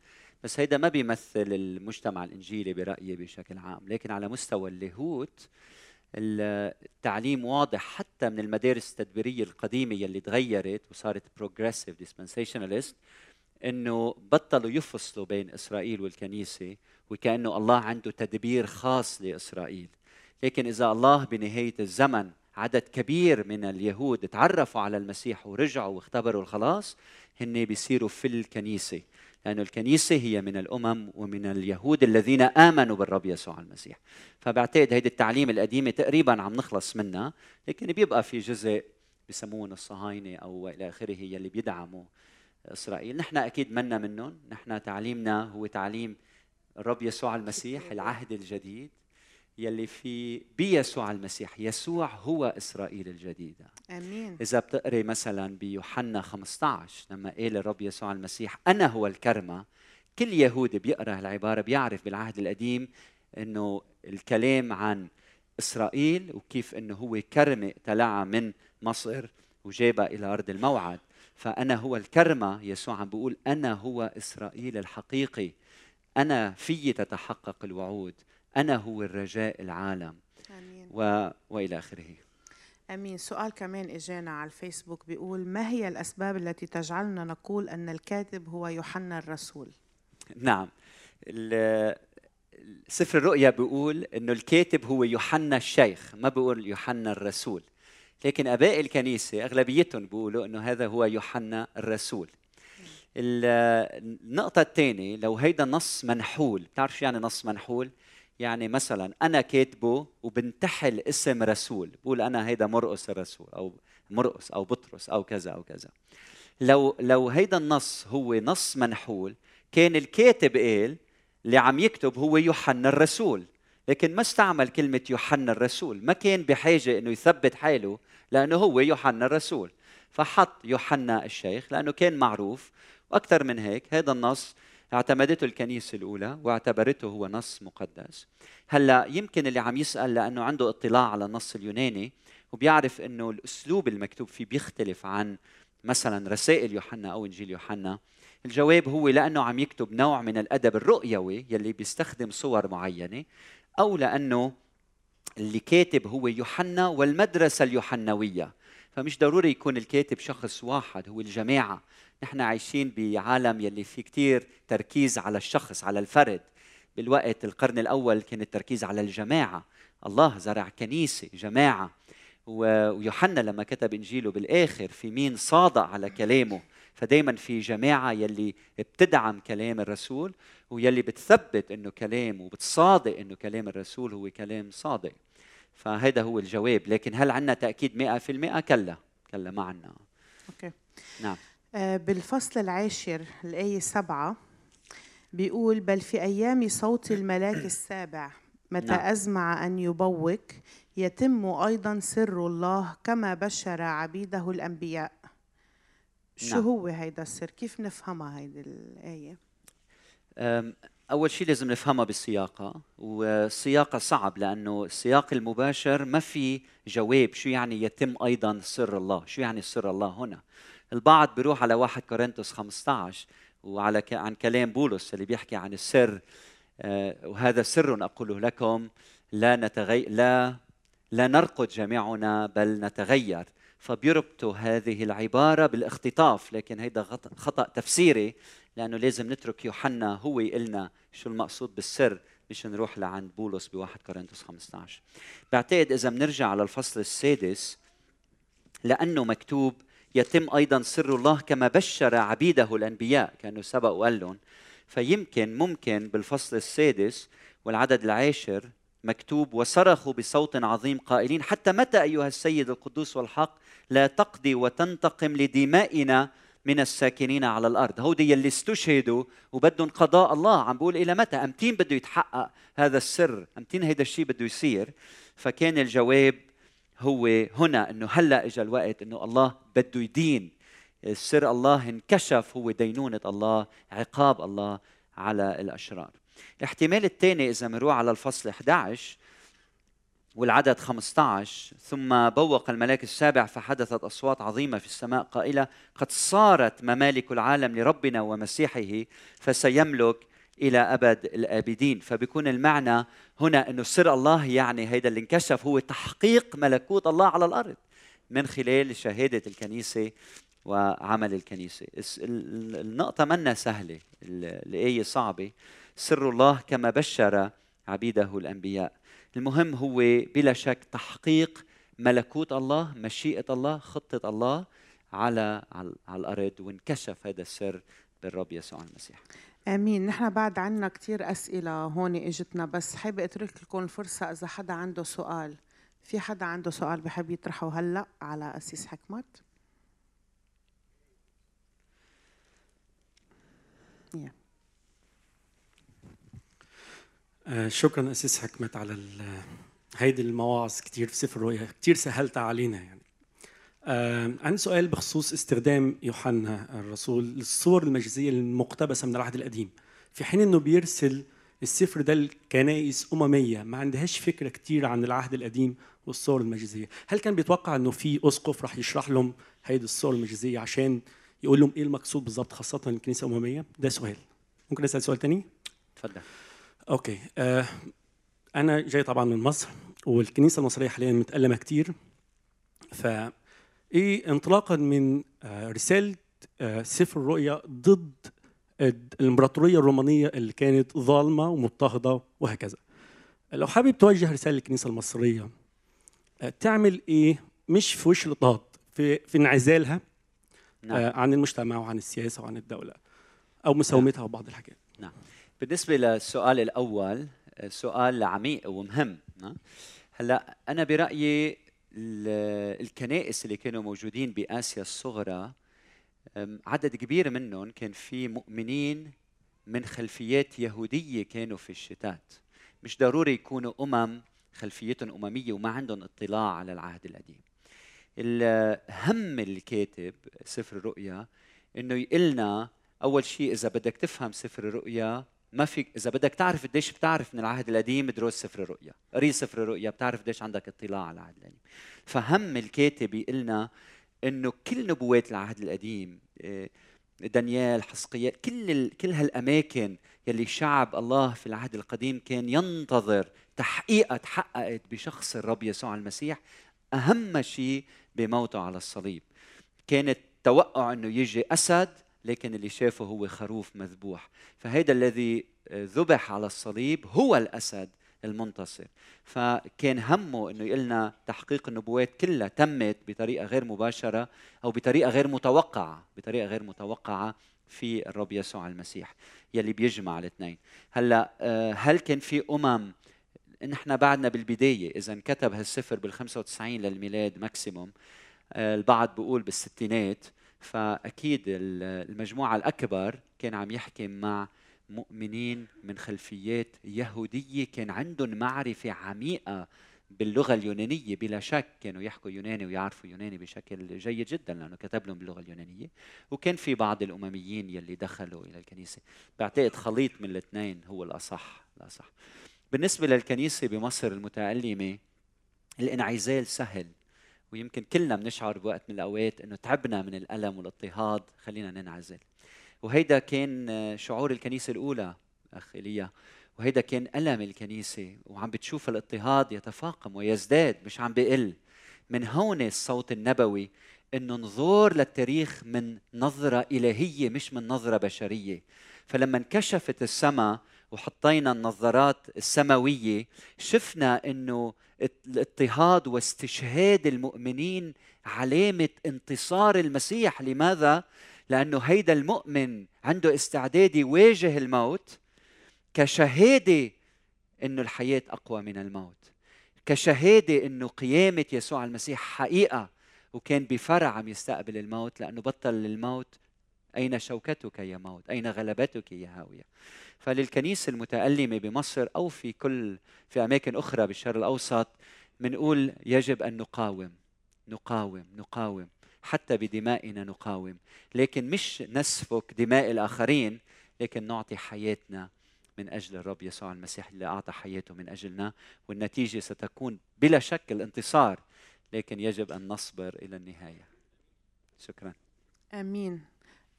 Speaker 2: بس هيدا ما بيمثل المجتمع الإنجيلي برأيي بشكل عام. لكن على مستوى اللاهوت التعليم واضح حتى من المدارس التدبيرية القديمة يلي تغيرت وصارت progressive dispensationalist إنه بطلوا يفصلوا بين إسرائيل والكنيسة وكأنه الله عنده تدبير خاص لإسرائيل. لكن إذا الله بنهاية الزمن عدد كبير من اليهود تعرفوا على المسيح ورجعوا واختبروا الخلاص هن بيصيروا في الكنيسة لأن الكنيسة هي من الأمم ومن اليهود الذين آمنوا بالرب يسوع المسيح. فبعتقد هيدي التعليم القديمة تقريبا عم نخلص منها لكن بيبقى في جزء بسمون الصهاينة أو إلى آخره يلي بيدعموا إسرائيل. نحن أكيد منا منهم نحن تعليمنا هو تعليم الرب يسوع المسيح العهد الجديد يلي في بيسوع المسيح. يسوع هو إسرائيل الجديدة.
Speaker 1: آمين.
Speaker 2: إذا بتقري مثلا بيوحنا 15 لما قال الرب يسوع المسيح أنا هو الكرمة. كل يهودي بيقرأ العباره بيعرف بالعهد القديم إنه الكلام عن إسرائيل وكيف إنه هو كرمة طلعها من مصر وجابها إلى أرض الموعد. فأنا هو الكرمة يسوع عم بيقول أنا هو إسرائيل الحقيقي. أنا في تتحقق الوعود أنا هو الرجاء العالم.
Speaker 1: آمين.
Speaker 2: و... وإلى آخره.
Speaker 1: آمين. سؤال كمان إجانا على الفيسبوك بيقول ما هي الأسباب التي تجعلنا نقول أن الكاتب هو يوحنا الرسول؟
Speaker 2: نعم. سفر الرؤيا بيقول إنه الكاتب هو يوحنا الشيخ ما بيقول يوحنا الرسول. لكن آباء الكنيسة أغلبيتهم بيقولوا إنه هذا هو يوحنا الرسول. النقطة الثانية لو هيدا نص منحول بتعرف شو يعني نص منحول؟ يعني مثلا أنا كاتبه وبنتحل اسم رسول بقول أنا هيدا مرقس الرسول أو مرقس أو بطرس أو كذا أو كذا لو لو هيدا النص هو نص منحول كان الكاتب قال اللي عم يكتب هو يوحنا الرسول لكن ما استعمل كلمة يوحنا الرسول ما كان بحاجة إنه يثبت حاله لأنه هو يوحنا الرسول فحط يوحنا الشيخ لأنه كان معروف وأكثر من هيك هذا النص اعتمدته الكنيسة الأولى واعتبرته هو نص مقدس. هلأ يمكن اللي عم يسأل لأنه عنده اطلاع على النص اليوناني وبيعرف أنه الأسلوب المكتوب فيه بيختلف عن مثلا رسائل يوحنا أو إنجيل يوحنا. الجواب هو لأنه عم يكتب نوع من الأدب الرؤيوي يلي بيستخدم صور معينة أو لأنه اللي كاتب هو يوحنا والمدرسة اليوحنوية. فمش ضروري يكون الكاتب شخص واحد هو الجماعة نحن عايشين بعالم يلي في كتير تركيز على الشخص على الفرد. بالوقت القرن الأول كان التركيز على الجماعة. الله زرع كنيسة جماعة. ويوحنا لما كتب إنجيله بالآخر في مين صادق على كلامه. فدايما في جماعة يلي بتدعم كلام الرسول ويلي بتثبت إنه كلام وبتصادق إنه كلام الرسول هو كلام صادق. فهذا هو الجواب. لكن هل عندنا تأكيد 100% كلا. كلا ما عندنا
Speaker 1: أوكي.
Speaker 2: نعم.
Speaker 1: بالفصل العاشر الآية سبعة بيقول بل في أيام صوت الملاك السابع متى نعم. أزمع أن يبوك يتم أيضا سر الله كما بشر عبيده الأنبياء شو نعم. هو هيدا السر كيف نفهمها هيدي الآية
Speaker 2: أول شيء لازم نفهمها بسياقها وسياقها صعب لأنه السياق المباشر ما في جواب شو يعني يتم أيضا سر الله شو يعني سر الله هنا البعض بيروح على 1 كورنثوس 15 وعلى. عن كلام بولس اللي بيحكي عن السر آه وهذا سر أقوله لكم لا نتغي لا لا نرقد جميعنا بل نتغير فبيربطوا هذه العبارة بالاختطاف لكن هيدا خطأ تفسيري لأنه لازم نترك يوحنا هو يقلنا شو المقصود بالسر مش نروح لعند بولس بواحد كورنثوس 15 بعتقد إذا بنرجع على الفصل السادس لأنه مكتوب يتم أيضا سر الله كما بشر عبيده الأنبياء كأنه سبق وقال لهم فيمكن ممكن بالفصل السادس والعدد العاشر مكتوب وصرخوا بصوت عظيم قائلين حتى متى أيها السيد القدوس والحق لا تقضي وتنتقم لدمائنا من الساكنين على الأرض؟ هودي يلي استشهدوا وبدهم قضاء الله. عم بقول إلى متى؟ أمتين بده يتحقق هذا السر أمتين هيدا الشيء بده يصير. فكان الجواب هو هنا إنه هلأ اجى الوقت إنه الله بده يدين. سر الله انكشف هو دينونة الله عقاب الله على الأشرار. الاحتمال الثاني إذا بنروح على الفصل 11 والعدد 15 ثم بوق الملاك السابع فحدثت أصوات عظيمة في السماء قائلة قد صارت ممالك العالم لربنا ومسيحه فسيملك إلى أبد الآبدين. فبيكون المعنى هنا إنه سر الله يعني هيدا اللي انكشف هو تحقيق ملكوت الله على الأرض من خلال شهادة الكنيسة وعمل الكنيسة. النقطة منا سهلة الآية صعبة. سر الله كما بشر عبيده الأنبياء. المهم هو بلا شك تحقيق ملكوت الله مشيئة الله خطة الله على على الأرض وانكشف هذا السر بالرب يسوع المسيح.
Speaker 1: آمين. نحن بعد عنا كثير أسئلة هون إجتنا بس حابه أترك لكم الفرصة إذا حدا عنده سؤال. في حدا عنده سؤال بحب يطرحه هلأ على أسيس حكمت؟
Speaker 3: yeah. آه شكرا أسيس حكمت على هيدي المواعظ. كثير في سفر الرؤيا كثير سهلتها علينا يعني. عندي سؤال بخصوص استخدام يوحنا الرسول للصور المجازيه المقتبسة من العهد القديم. في حين إنه بيرسل السفر ده لكنائس أممية ما عندهاش فكرة كثير عن العهد القديم والصور المجازيه هل كان بيتوقع إنه في أسقف راح يشرح لهم هيدي الصور المجازيه عشان يقول لهم إيه المقصود بالضبط خاصة الكنيسه الامميه ده سؤال. ممكن أسأل سؤال ثاني
Speaker 2: تفضل
Speaker 3: أوكي. آه أنا جاي طبعا من مصر والكنيسة المصرية حاليا متألمة كتير ف إيه انطلاقا من آه رسالة آه سفر الرؤيا ضد الإمبراطورية الرومانية اللي كانت ظالمة ومضطهدة وهكذا. لو حابب توجه رسالة للكنيسه المصرية آه تعمل إيه؟ مش في وش الاضطهاد في في انعزالها نعم. عن المجتمع وعن السياسة وعن الدولة أو مساومتها نعم. وبعض الحاجات.
Speaker 2: نعم. بالنسبة للسؤال الأول سؤال عميق ومهم هلأ أنا برأيي الكنائس اللي كانوا موجودين بآسيا الصغرى عدد كبير منهم كان في مؤمنين من خلفيات يهودية كانوا في الشتات. مش ضروري يكونوا أمم خلفيتهم أممية وما عندهم اطلاع على العهد القديم. الهم الكاتب سفر الرؤيا إنه يقلنا أول شيء إذا بدك تفهم سفر الرؤيا ما فيك إذا بدك تعرف قديش بتعرف من العهد القديم دروس سفر الرؤيا قري سفر الرؤيا بتعرف قديش عندك اطلاع على العهد القديم. فهم الكاتب يقلنا إنه كل نبوات العهد القديم آه، دانيال حسقيال كل ال... كل هالأماكن يلي شعب الله في العهد القديم كان ينتظر تحقيقها تحققت بشخص الرب يسوع المسيح أهم شيء بموته على الصليب. كانت توقع إنه يجي أسد لكن اللي شافه هو خروف مذبوح. فهذا الذي ذبح على الصليب هو الأسد المنتصر. فكان همه إنه يقلنا تحقيق النبوات كلها تمت بطريقة غير مباشرة أو بطريقة غير متوقعة بطريقة غير متوقعة في الرب يسوع المسيح يلي بيجمع الاثنين. هلأ آه، هل كان في أمم نحن بعدنا بالبداية إذا انكتب هالسفر بال 95 للميلاد ماكسيموم آه، البعض بيقول بالستينات فأكيد المجموعة الأكبر كان عم يحكي مع مؤمنين من خلفيات يهودية كان عندهم معرفة عميقة باللغة اليونانية. بلا شك كانوا يحكوا يوناني ويعرفوا يوناني بشكل جيد جدا لأنه كتب لهم باللغة اليونانية. وكان في بعض الأمميين يلي دخلوا إلى الكنيسة. بعتقد خليط من الاثنين هو الأصح الأصح. بالنسبة للكنيسة بمصر المتألمة الإنعزال سهل. ويمكن كلنا بنشعر بوقت من الأوقات إنه تعبنا من الألم والاضطهاد خلينا ننعزل. وهيدا كان شعور الكنيسة الأولى أخ إيليا. وهيدا كان ألم الكنيسة وعم بتشوف الاضطهاد يتفاقم ويزداد مش عم بيقل من هون الصوت النبوي إنه نظور للتاريخ من نظرة إلهية مش من نظرة بشرية. فلما انكشفت السماء وحطينا النظارات السماوية شفنا إنه الاضطهاد واستشهاد المؤمنين علامة انتصار المسيح. لماذا؟ لأنه هيدا المؤمن عنده استعداد يواجه الموت كشهادة إنه الحياة أقوى من الموت كشهادة إنه قيامة يسوع المسيح حقيقة وكان بفرع عم يستقبل الموت لأنه بطل الموت أين شوكتك يا موت؟ أين غلبتك يا هاوية؟ فللكنيسة المتألمة بمصر أو في كل في أماكن أخرى بالشرق الأوسط بنقول يجب أن نقاوم نقاوم نقاوم حتى بدمائنا نقاوم. لكن مش نسفك دماء الآخرين لكن نعطي حياتنا من أجل الرب يسوع المسيح اللي أعطى حياته من أجلنا. والنتيجة ستكون بلا شك الانتصار لكن يجب أن نصبر إلى النهاية. شكرا.
Speaker 1: آمين.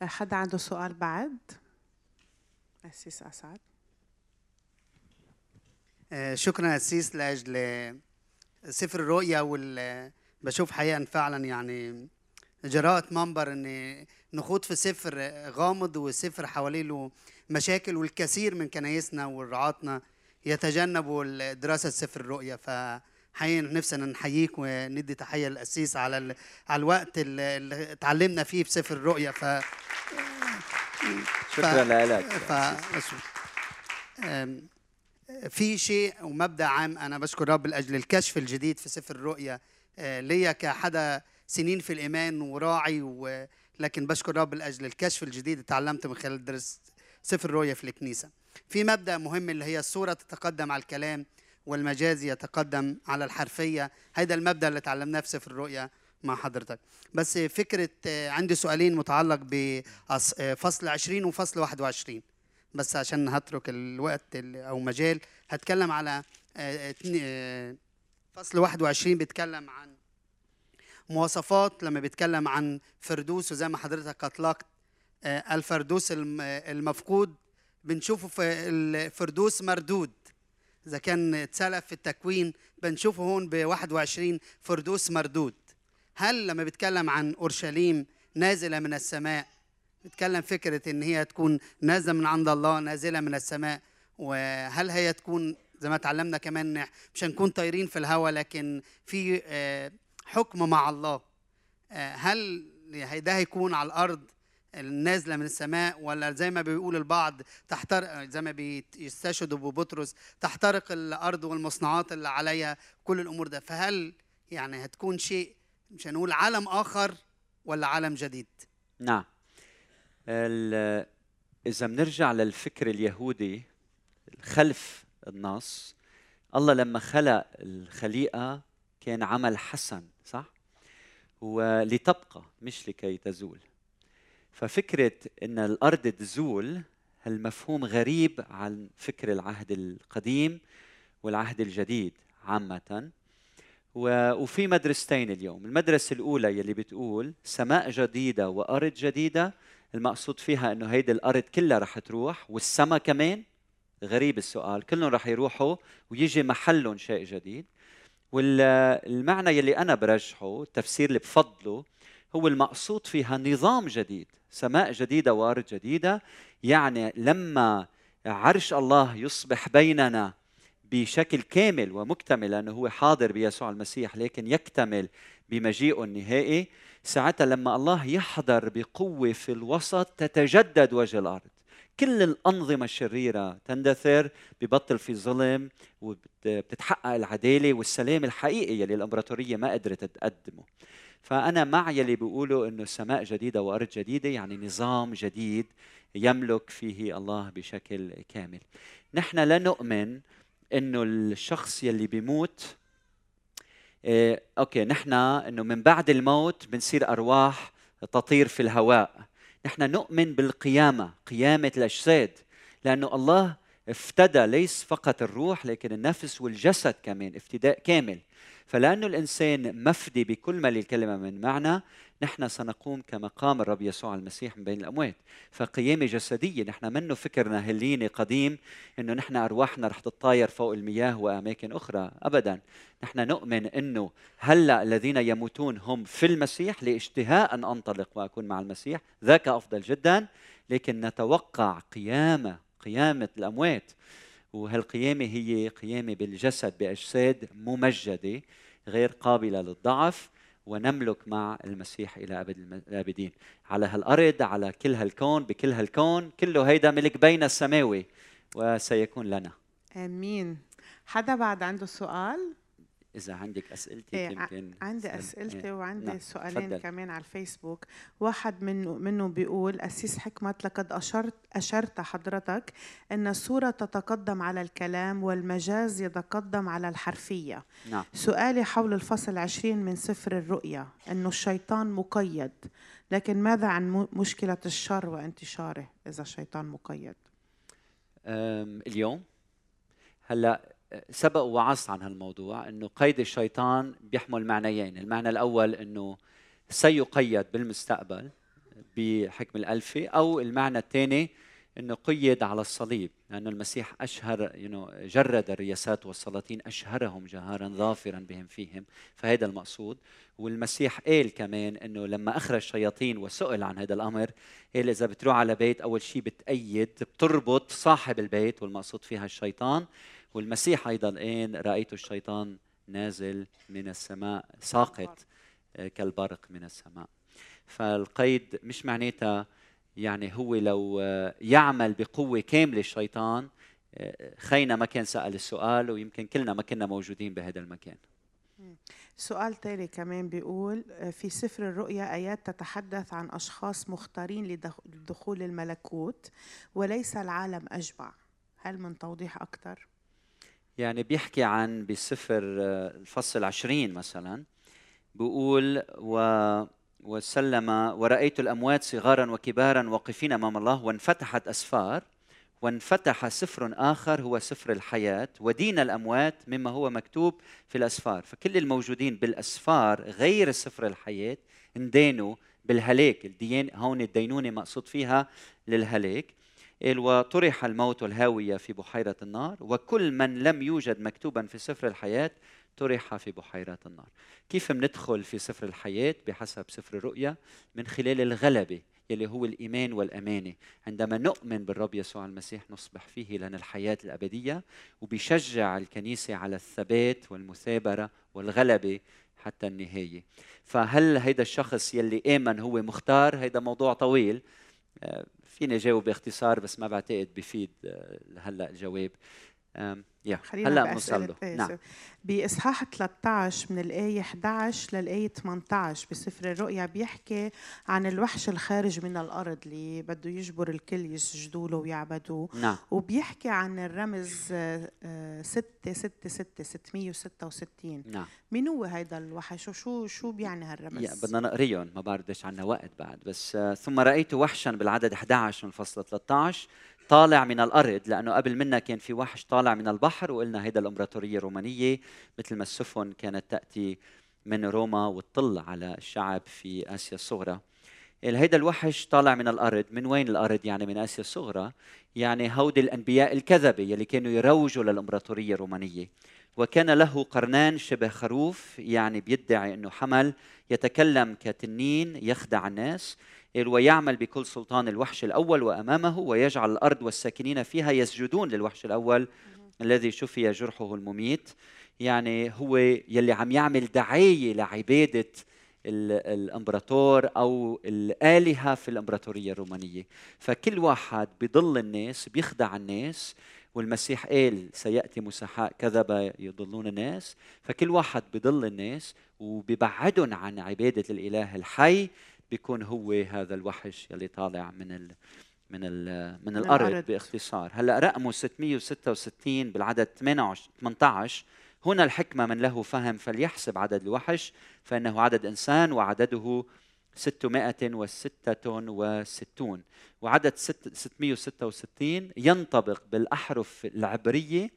Speaker 1: حدا عنده سؤال بعد؟ أسيس أسعد.
Speaker 4: آه، شكرا أسيس لأجل سفر الرؤيا وال بشوف حقيقة فعلا يعني جراءة منبر إن نخوض في سفر غامض وسفر حواليه له مشاكل والكثير من كنايسنا ورعاتنا يتجنبوا دراسة سفر الرؤيا فحقيقة نفسنا نحييك وندي تحية للأسيس على ال... على الوقت اللي اتعلمنا فيه في سفر الرؤيا ف
Speaker 2: شكرا لك.
Speaker 4: ف... في شيء ومبدأ عام أنا بشكر رب لأجل الكشف الجديد في سفر الرؤيا آه، ليا كحدا سنين في الإيمان وراعي و... لكن بشكر رب لأجل الكشف الجديد اللي تعلمته من خلال درس سفر الرؤيا في الكنيسة. في مبدأ مهم اللي هي الصورة تتقدم على الكلام والمجاز يتقدم على الحرفية. هذا المبدأ اللي تعلمناه في سفر الرؤيا مع حضرتك. بس فكرة آه، عندي سؤالين متعلق بفصل 20 وفصل 21 بس عشان هترك الوقت ال- أو مجال هتكلم على آه، آه، فصل 21 بيتكلم عن مواصفات لما بيتكلم عن فردوس وزي ما حضرتك أطلقت آه، الفردوس الم- آه، المفقود. بنشوفه في الفردوس مردود. إذا كان اتسلف في التكوين بنشوفه هون ب 21 فردوس مردود. هل لما بيتكلم عن أورشليم نازلة من السماء بيتكلم فكرة إن هي تكون نازلة من عند الله نازلة من السماء وهل هي تكون زي ما اتعلمنا كمان إن مش هنكون طايرين في الهواء لكن في آه، حكم مع الله آه، هل ده هيكون على الأرض النازلة من السماء ولا زي ما بيقول البعض تحترق زي ما بيستشهدوا ببطرس تحترق الأرض والمصنوعات اللي عليها كل الأمور ده. فهل يعني هتكون شيء مش هنقول عالم آخر ولا عالم جديد؟
Speaker 2: نعم. إذا بنرجع للفكر اليهودي خلف النص الله لما خلق الخليقة كان عمل حسن صح؟ ولتبقى مش لكي تزول. ففكرة أن الأرض تزول هالمفهوم غريب عن فكر العهد القديم والعهد الجديد عامةً؟ وفي مدرستين اليوم. المدرسة الأولى يلي بتقول سماء جديدة وأرض جديدة المقصود فيها أنه هيدي الأرض كلها رح تروح والسماء كمان؟ غريب السؤال. كلهم رح يروحوا ويجي محلهم شيء جديد. والمعنى يلي أنا برجحه التفسير اللي بفضله هو المقصود فيها نظام جديد سماء جديدة وأرض جديدة. يعني لما عرش الله يصبح بيننا بشكل كامل ومكتمل لأنه هو حاضر بيسوع المسيح لكن يكتمل بمجيئه النهائي ساعتها لما الله يحضر بقوة في الوسط تتجدد وجه الأرض. كل الأنظمة الشريرة تندثر ببطل في ظلم وبتتحقق العدالة والسلام الحقيقي يلي الإمبراطورية ما قدرت تقدمه. فأنا مع يلي بيقولوا إنه سماء جديدة وأرض جديدة يعني نظام جديد يملك فيه الله بشكل كامل. نحن لا نؤمن إنه الشخص يلي بيموت إيه أوكي نحن إنه من بعد الموت بنصير أرواح تطير في الهواء. نحن نؤمن بالقيامة قيامة الأجساد لأنه الله افتدى ليس فقط الروح لكن النفس والجسد كمان افتداء كامل. فلانه الإنسان مفدي بكل ما للكلمة من معنى نحن سنقوم كما قام الرب يسوع المسيح من بين الأموات. فقيامه جسدية نحن منه فكرنا هليني قديم إنه نحن أرواحنا رح تتطاير فوق المياه وأماكن أخرى. ابدا نحن نؤمن إنه هلأ الذين يموتون هم في المسيح لإشتهاء أن أنطلق وأكون مع المسيح. ذاك أفضل جدا لكن نتوقع قيامة قيامة الأموات وهالقيامة هي قيامة بالجسد بأجساد ممجدة غير قابلة للضعف ونملك مع المسيح إلى أبد الم- الأبدين. على هالأرض على كل هالكون بكل هالكون كله هيدا ملك بين السماوي وسيكون لنا.
Speaker 1: آمين. حدا بعد عنده سؤال؟
Speaker 2: إذا عندك اسئلتك
Speaker 1: إيه،
Speaker 2: يمكن
Speaker 1: عندي
Speaker 2: تسأل.
Speaker 1: أسئلتي
Speaker 2: إيه.
Speaker 1: وعندي
Speaker 2: نعم،
Speaker 1: سؤالين
Speaker 2: تفضل.
Speaker 1: كمان على الفيسبوك واحد منه منه بيقول أسيس حكمت لقد أشرت أشرت حضرتك أن الصورة تتقدم على الكلام والمجاز يتقدم على الحرفية
Speaker 2: نعم
Speaker 1: سؤالي حول الفصل عشرين من سفر الرؤيا أنه الشيطان مقيد لكن ماذا عن مشكلة الشر وانتشاره إذا الشيطان مقيد
Speaker 2: اليوم هلأ سبق ووعظت عن هالموضوع إنه قيد الشيطان بيحمل معنيين، المعنى الأول إنه سيقيد بالمستقبل بحكم الألفي أو المعنى الثاني أنه قيد على الصليب. لأن المسيح أشهر know, جرد الرياسات والسلاطين أشهرهم جهارا ظافرا بهم فيهم فهذا المقصود. والمسيح قال كمان أنه لما أخرج الشياطين وسئل عن هذا الأمر قال إذا بتروح على بيت أول شيء بتأيد بتربط صاحب البيت والمقصود فيها الشيطان والمسيح أيضا قال رأيت الشيطان نازل من السماء ساقط آه، كالبرق من السماء. فالقيد مش معناتها يعني هو لو آه، يعمل بقوة كاملة الشيطان آه، خينا ما كان سأل السؤال ويمكن كلنا ما كنا موجودين بهذا المكان.
Speaker 1: سؤال تاني كمان بيقول في سفر الرؤيا آيات تتحدث عن أشخاص مختارين لدخ- لدخول الملكوت وليس العالم أجمع هل من توضيح أكثر؟
Speaker 2: يعني بيحكي عن بسفر آه، الفصل عشرين مثلا بيقول و وسلم ورأيت الأموات صغارا وكبارا واقفين أمام الله وانفتحت أسفار وانفتح سفر آخر هو سفر الحياة ودين الأموات مما هو مكتوب في الأسفار. فكل الموجودين بالأسفار غير سفر الحياة اندينوا بالهلاك الدين هون الدينونة مقصود فيها للهلاك قال وطرح الموت والهاوية في بحيرة النار وكل من لم يوجد مكتوبا في سفر الحياة طرح في بحيرة النار. كيف مندخل في سفر الحياة؟ بحسب سفر الرؤيا من خلال الغلبة يلي هو الإيمان والأمانة. عندما نؤمن بالرب يسوع المسيح نصبح فيه لنا الحياة الأبدية وبيشجع الكنيسة على الثبات والمثابرة والغلبة حتى النهاية. فهل هيدا الشخص يلي آمن هو مختار؟ هيدا موضوع طويل. آه، فيني جاوب باختصار بس ما بعتقد بفيد آه، هلأ الجواب. يا
Speaker 1: هلأ
Speaker 2: بنوصل له. نعم.
Speaker 1: بإصحاح 13 من الآية 11 للآية 18 بسفر الرؤيا بيحكي عن الوحش الخارج من الأرض اللي بده يجبر الكل يسجدوا له ويعبدوه.
Speaker 2: نعم.
Speaker 1: وبيحكي عن الرمز آه، آه، 6 6 6 666
Speaker 2: نعم.
Speaker 1: مين هو هيدا الوحش؟ وشو شو بيعني
Speaker 2: يا
Speaker 1: هالرمز؟
Speaker 2: بدنا نقريهم ما بعرف قديش عنا وقت بعد. بس آه، ثم رأيت وحشا بالعدد 11 من فصل 13 طالع من الأرض لأنه قبل منا كان في وحش طالع من البحر وقلنا هيدا الإمبراطورية الرومانية مثل ما السفن كانت تأتي من روما وتطل على الشعب في آسيا الصغرى. ال- هيدا الوحش طالع من الأرض. من وين الأرض؟ يعني من آسيا الصغرى يعني هودي الأنبياء الكذبة يلي كانوا يروجوا للإمبراطورية الرومانية. وكان له قرنان شبه خروف يعني بيدعي أنه حمل يتكلم كتنين يخدع الناس ويعمل بكل سلطان الوحش الأول وأمامه ويجعل الأرض والساكنين فيها يسجدون للوحش الأول الذي شفي جرحه المميت. يعني هو يلي عم يعمل دعاية لعبادة ال- الإمبراطور أو الآلهة في الإمبراطورية الرومانية. فكل واحد بضل الناس بيخدع الناس. والمسيح قال سيأتي مسحاء كذبه يضلون الناس. فكل واحد بضل الناس وبيبعدهم عن عبادة الإله الحي. بيكون هو هذا الوحش يلي طالع من ال من ال من,
Speaker 1: من
Speaker 2: الأرض,
Speaker 1: الأرض.
Speaker 2: باختصار. هلأ رقمه 666 بالعدد 18 18 هنا الحكمة من له فهم فليحسب عدد الوحش فإنه عدد إنسان وعدده 666 وعدد ست- 666 ينطبق بالأحرف العبرية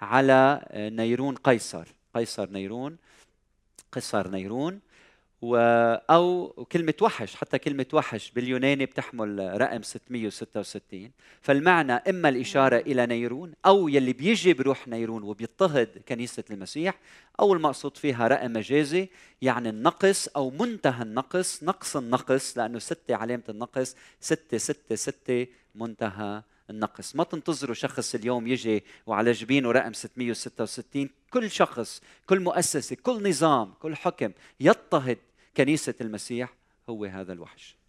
Speaker 2: على نيرون قيصر. قيصر نيرون. قيصر نيرون. و أو كلمة وحش حتى كلمة وحش باليوناني بتحمل رقم 666 فالمعنى إما الإشارة إلى نيرون أو يلي بيجي بروح نيرون وبيضطهد كنيسة المسيح أو المقصود فيها رقم مجازي يعني النقص أو منتهى النقص نقص النقص لأنه ستة علامة النقص ستة ستة ستة منتهى النقص. ما تنتظروا شخص اليوم يجي وعلى جبينه رقم 666 كل شخص كل مؤسسة كل نظام كل حكم يضطهد كنيسة المسيح هو هذا الوحش.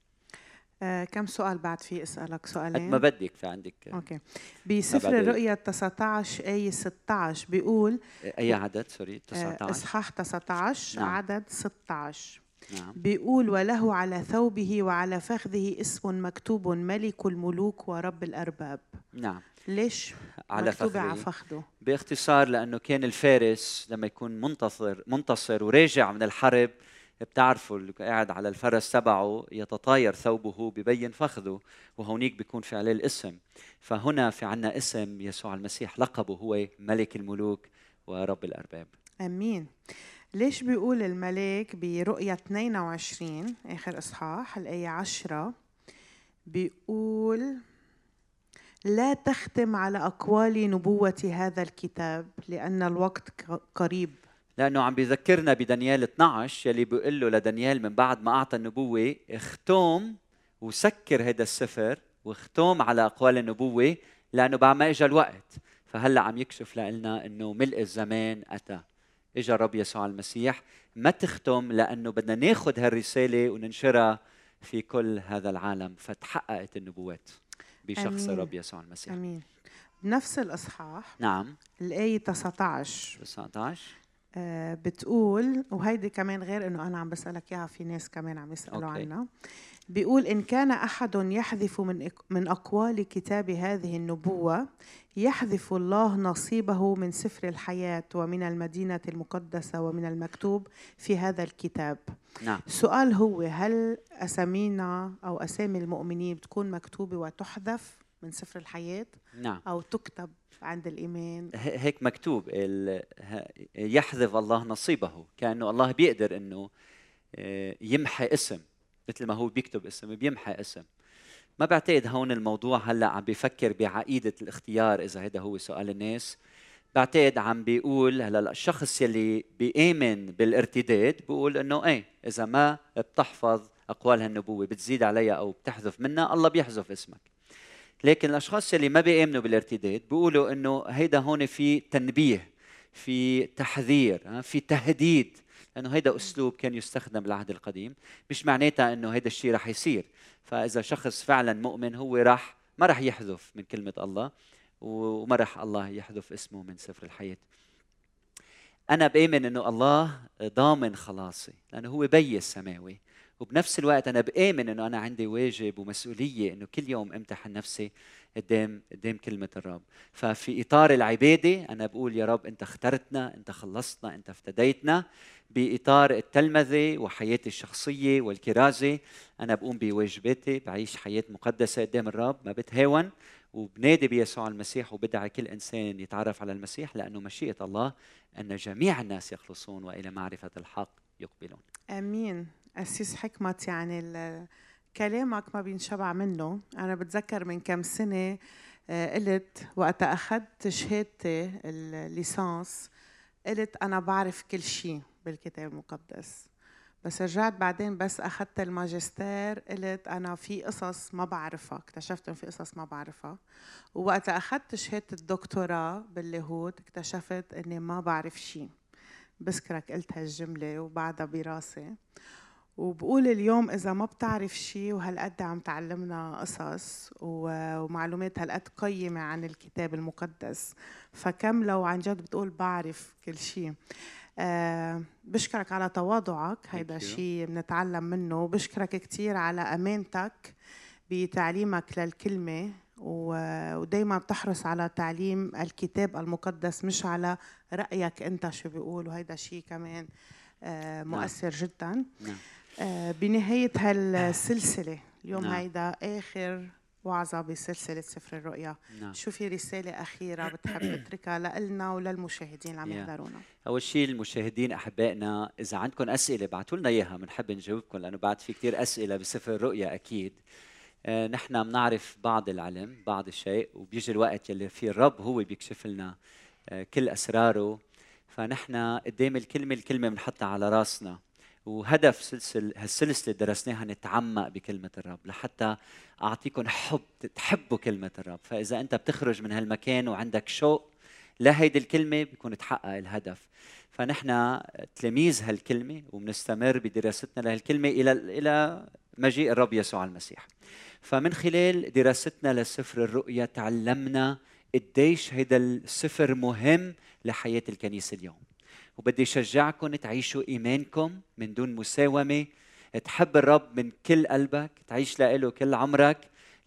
Speaker 1: آه كم سؤال بعد في أسألك
Speaker 2: قد
Speaker 1: سؤالين
Speaker 2: ما بدك في عندك
Speaker 1: okay بسفر الرؤيا 19 آية 16 بيقول
Speaker 2: أي عدد؟ sorry
Speaker 1: آه،
Speaker 2: 19
Speaker 1: إصحاح 19
Speaker 2: نعم.
Speaker 1: عدد 16
Speaker 2: نعم.
Speaker 1: بيقول وله على ثوبه وعلى فخذه اسم مكتوب ملك الملوك ورب الأرباب.
Speaker 2: نعم.
Speaker 1: ليش
Speaker 2: على
Speaker 1: مكتوب على
Speaker 2: فخذه؟
Speaker 1: فخذه؟
Speaker 2: باختصار لأنه كان الفارس لما يكون منتصر منتصر وراجع من الحرب بتعرفوا اللي قاعد على الفرس تبعه يتطاير ثوبه ببين فخذه وهونيك بيكون في عليه الاسم. فهنا في عنا اسم يسوع المسيح لقبه هو ملك الملوك ورب الأرباب.
Speaker 1: آمين. ليش بيقول الملاك برؤيا 22 آخر إصحاح الآية 10 بيقول لا تختم على أقوال نبوة هذا الكتاب لأن الوقت قريب.
Speaker 2: لأنه عم بيذكرنا بدانيال 12 يلي بيقول له لدانيال من بعد ما أعطى النبوة اختم وسكر هذا السفر واختم على أقوال النبوة لأنه بعد ما اجى الوقت. فهلأ عم يكشف لنا إنه ملء الزمان أتى. اجى الرب يسوع المسيح ما تختم لأنه بدنا ناخذ هالرسالة وننشرها في كل هذا العالم. فتحققت النبوات بشخص. الرب يسوع المسيح.
Speaker 1: آمين. بنفس الإصحاح
Speaker 2: نعم.
Speaker 1: الآية 19
Speaker 2: 19
Speaker 1: آه، بتقول وهيدي كمان غير إنه أنا عم بسألك إياها في ناس كمان عم يسألوا
Speaker 2: أوكي.
Speaker 1: عنها بيقول إن كان أحد يحذف من من أقوال كتاب هذه النبوة يحذف الله نصيبه من سفر الحياة ومن المدينة المقدسة ومن المكتوب في هذا الكتاب.
Speaker 2: نعم.
Speaker 1: السؤال هو هل أسامينا أو أسامي المؤمنين بتكون مكتوبة وتحذف؟ من سفر الحياة
Speaker 2: نعم.
Speaker 1: أو تكتب عند الايمان
Speaker 2: ه- هيك مكتوب يحذف الله نصيبه كأنه الله بيقدر إنه آه، يمحي اسم مثل ما هو بيكتب اسم بيمحي اسم. ما بعتقد هون الموضوع هلأ عم بيفكر بعقيدة الاختيار إذا هذا هو سؤال الناس. بعتقد عم بيقول هلأ الشخص يلي بيآمن بالارتداد بيقول إنه إيه إذا ما بتحفظ أقوال هالنبوة بتزيد عليها أو بتحذف منها الله بيحذف اسمك. لكن الأشخاص اللي ما بيامنوا بالارتداد بيقولوا إنه هيدا هون في تنبيه في تحذير في تهديد لأنه هيدا أسلوب كان يستخدم بالعهد القديم مش معناتها إنه هيدا الشيء رح يصير. فإذا شخص فعلا مؤمن هو راح ما راح يحذف من كلمة الله وما راح الله يحذف اسمه من سفر الحياة. أنا بآمن إنه الله ضامن خلاصي لأنه هو بي السماوي وبنفس الوقت أنا بآمن إنه أنا عندي واجب ومسؤولية إنه كل يوم أمتحن نفسي قدام قدام كلمة الرب. ففي إطار العبادة أنا بقول يا رب أنت اخترتنا أنت خلصتنا أنت افتديتنا. بإطار التلمذة وحياتي الشخصية والكرازة أنا بقوم بواجباتي بعيش حياة مقدسة قدام الرب ما بتهاون. وبنادي بيسوع المسيح وبدعي كل إنسان يتعرف على المسيح لأنه مشيئة الله أن جميع الناس يخلصون وإلى معرفة الحق يقبلون.
Speaker 1: آمين. أسيس حكمت يعني كلامك ما بينشبع منه. أنا بتذكر من كم سنة آه، قلت وقت أخذت شهادتي الليسانس قلت أنا بعرف كل شيء بالكتاب المقدس. بس رجعت بعدين بس أخذت الماجستير قلت أنا في قصص ما بعرفها اكتشفت إن في قصص ما بعرفها. ووقت أخذت شهادة الدكتوراه باللاهوت اكتشفت إني ما بعرف شيء. بذكرك قلت هالجملة وبعدها براسي. وبقول اليوم إذا ما بتعرف شيء وهالقد عم تعلمنا قصص ومعلومات هالقد قيمة عن الكتاب المقدس فكم لو عن جد بتقول بعرف كل شيء آه بشكرك على تواضعك هيدا. شيء بنتعلم منه. بشكرك كتير على أمانتك بتعليمك للكلمة و- ودايما بتحرص على تعليم الكتاب المقدس مش على رأيك أنت شو بيقول وهيدا شيء كمان آه مؤثر جدا.
Speaker 2: نعم.
Speaker 1: بنهاية هالسلسلة اليوم
Speaker 2: نعم.
Speaker 1: هيدا آخر وعظة بسلسلة سفر الرؤيا.
Speaker 2: نعم.
Speaker 1: شو في رسالة أخيرة بتحب تتركها لنا وللمشاهدين اللي عم. يحضرونا؟
Speaker 2: أول شيء المشاهدين أحبائنا إذا عندكم أسئلة ابعثوا لنا إياها بنحب نجاوبكم لأنه بعد في كثير أسئلة بسفر الرؤيا أكيد. آه، نحن بنعرف بعض العلم بعض الشيء وبيجي الوقت يلي فيه الرب هو بيكشف لنا آه، كل أسراره. فنحن قدام الكلمة الكلمة بنحطها على راسنا. وهدف سلسل هالسلسلة درسناها نتعمق بكلمة الرب لحتى اعطيكم حب تحبوا كلمة الرب. فإذا أنت بتخرج من هالمكان وعندك شوق لهيدي الكلمة بيكون تحقق الهدف. فنحن تلاميذ هالكلمة وبنستمر بدراستنا لهالكلمة إلى إلى مجيء الرب يسوع المسيح. فمن خلال دراستنا لسفر الرؤيا تعلمنا قديش هيدا السفر مهم لحياة الكنيسة اليوم. وبدي شجعكم تعيشوا إيمانكم من دون مساومة. تحب الرب من كل قلبك تعيش له كل عمرك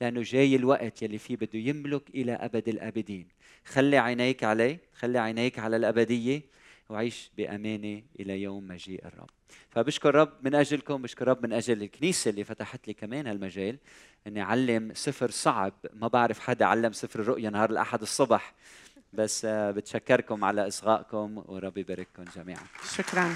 Speaker 2: لأنه جاي الوقت يلي فيه بده يملك إلى أبد الآبدين. خلي عينيك عليه خلي عينيك على الأبدية وعيش بأمانة إلى يوم مجيء الرب. فبشكر رب من أجلكم بشكر رب من أجل الكنيسة اللي فتحت لي كمان هالمجال. أني أعلم سفر صعب ما بعرف حدا علم سفر الرؤيا نهار الأحد الصبح. بس آه، بتشكركم على إصغائكم وربي يبارككم جميعا.
Speaker 1: شكرا.